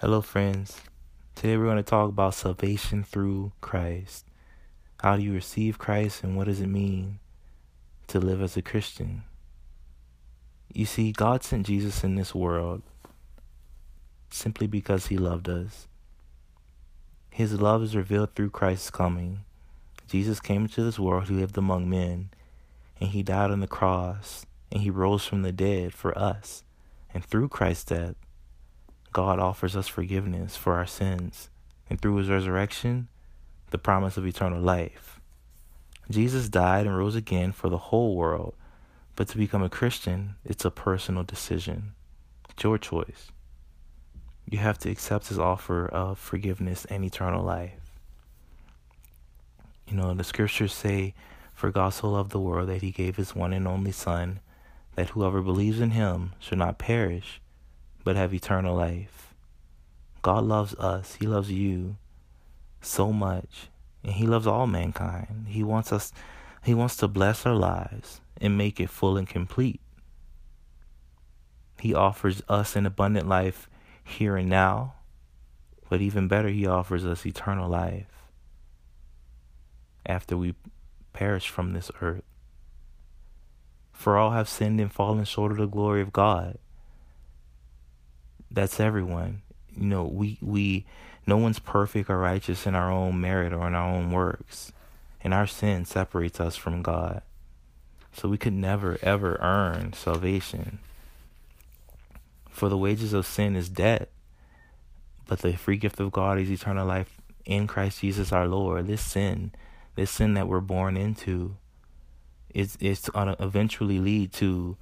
Hello, friends. Today we're going to talk about salvation through Christ. How do you receive Christ and what does it mean to live as a Christian? You see, God sent Jesus in this world simply because he loved us. His love is revealed through Christ's coming. Jesus came into this world, he lived among men, and he died on the cross, and he rose from the dead for us. And through Christ's death, God offers us forgiveness for our sins, and through his resurrection, the promise of eternal life. Jesus died and rose again for the whole world, but to become a Christian, it's a personal decision. It's your choice. You have to accept his offer of forgiveness and eternal life. You know, the scriptures say, For God so loved the world that he gave his one and only Son, that whoever believes in him should not perish, but have eternal life. God loves us. He loves you so much. And he loves all mankind. He wants us he wants to bless our lives and make it full and complete. He offers us an abundant life here and now, but even better, he offers us eternal life after we perish from this earth. For all have sinned and fallen short of the glory of God that's everyone. You know, we we no one's perfect or righteous in our own merit or in our own works. And our sin separates us from God. So we could never ever earn salvation. For the wages of sin is death, but the free gift of God is eternal life in Christ Jesus our Lord. This sin, this sin that we're born into, is is to eventually lead to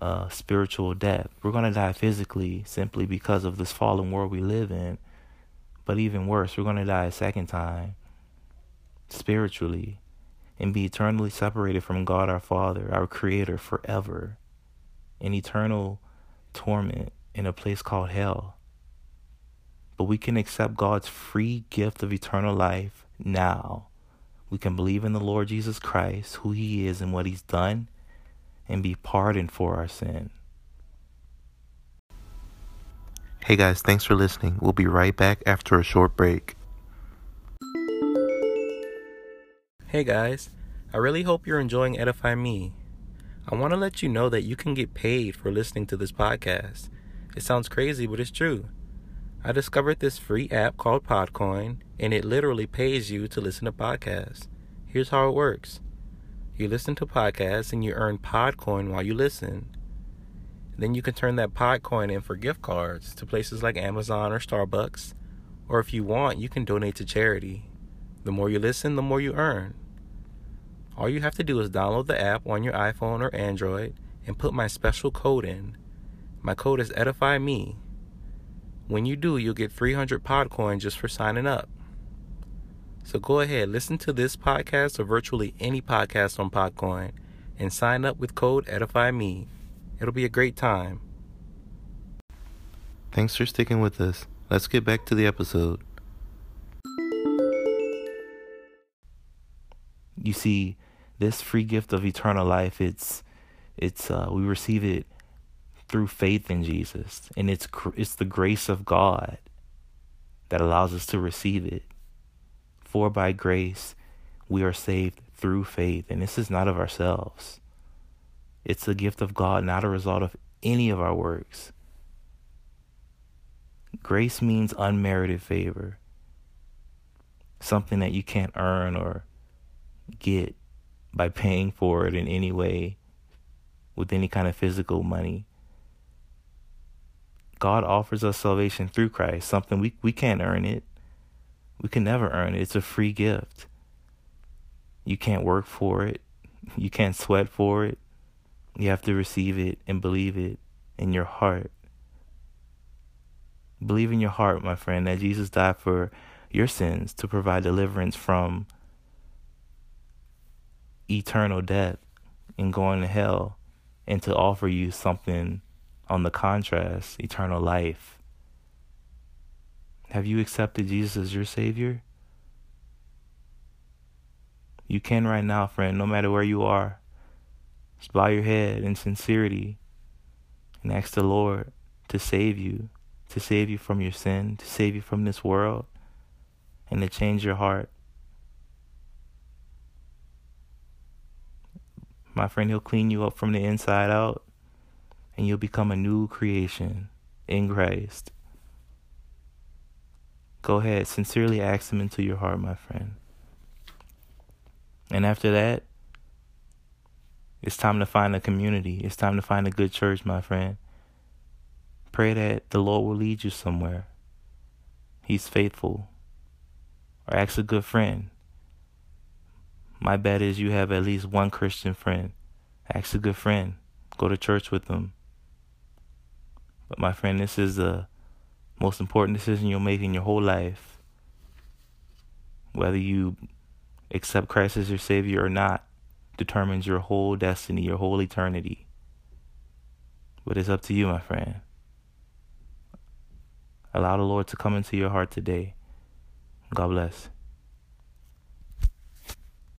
uh, spiritual death. We're going to die physically simply because of this fallen world we live in. But even worse, we're going to die a second time spiritually and be eternally separated from God our Father, our Creator, forever in eternal torment in a place called hell. But we can accept God's free gift of eternal life now. We can believe in the Lord Jesus Christ, who He is, and what He's done and be pardoned for our sin. Hey guys, thanks for listening. We'll be right back after a short break. Hey guys, I really hope you're enjoying Edify Me. I want to let you know that you can get paid for listening to this podcast. It sounds crazy, but it's true. I discovered this free app called Podcoin, and it literally pays you to listen to podcasts. Here's how it works you listen to podcasts and you earn Podcoin while you listen. Then you can turn that Podcoin in for gift cards to places like Amazon or Starbucks. Or if you want, you can donate to charity. The more you listen, the more you earn. All you have to do is download the app on your iPhone or Android and put my special code in. My code is Edify Me. When you do, you'll get 300 Podcoin just for signing up. So go ahead, listen to this podcast or virtually any podcast on Podcoin and sign up with code Edify Me. It'll be a great time. Thanks for sticking with us. Let's get back to the episode. You see, this free gift of eternal life, it's it's uh, we receive it through faith in Jesus, and it's it's the grace of God that allows us to receive it. For by grace we are saved through faith. And this is not of ourselves, it's a gift of God, not a result of any of our works. Grace means unmerited favor, something that you can't earn or get by paying for it in any way with any kind of physical money. God offers us salvation through Christ, something we, we can't earn it. We can never earn it. It's a free gift. You can't work for it. You can't sweat for it. You have to receive it and believe it in your heart. Believe in your heart, my friend, that Jesus died for your sins to provide deliverance from eternal death and going to hell and to offer you something on the contrast, eternal life. Have you accepted Jesus as your Savior? You can right now, friend, no matter where you are. Just bow your head in sincerity and ask the Lord to save you, to save you from your sin, to save you from this world, and to change your heart. My friend, He'll clean you up from the inside out, and you'll become a new creation in Christ. Go ahead, sincerely ask Him into your heart, my friend. And after that, it's time to find a community. It's time to find a good church, my friend. Pray that the Lord will lead you somewhere. He's faithful. Or ask a good friend. My bet is you have at least one Christian friend. Ask a good friend. Go to church with them. But my friend, this is the most important decision you'll make in your whole life. Whether you accept Christ as your Savior or not determines your whole destiny, your whole eternity. But it's up to you, my friend. Allow the Lord to come into your heart today. God bless.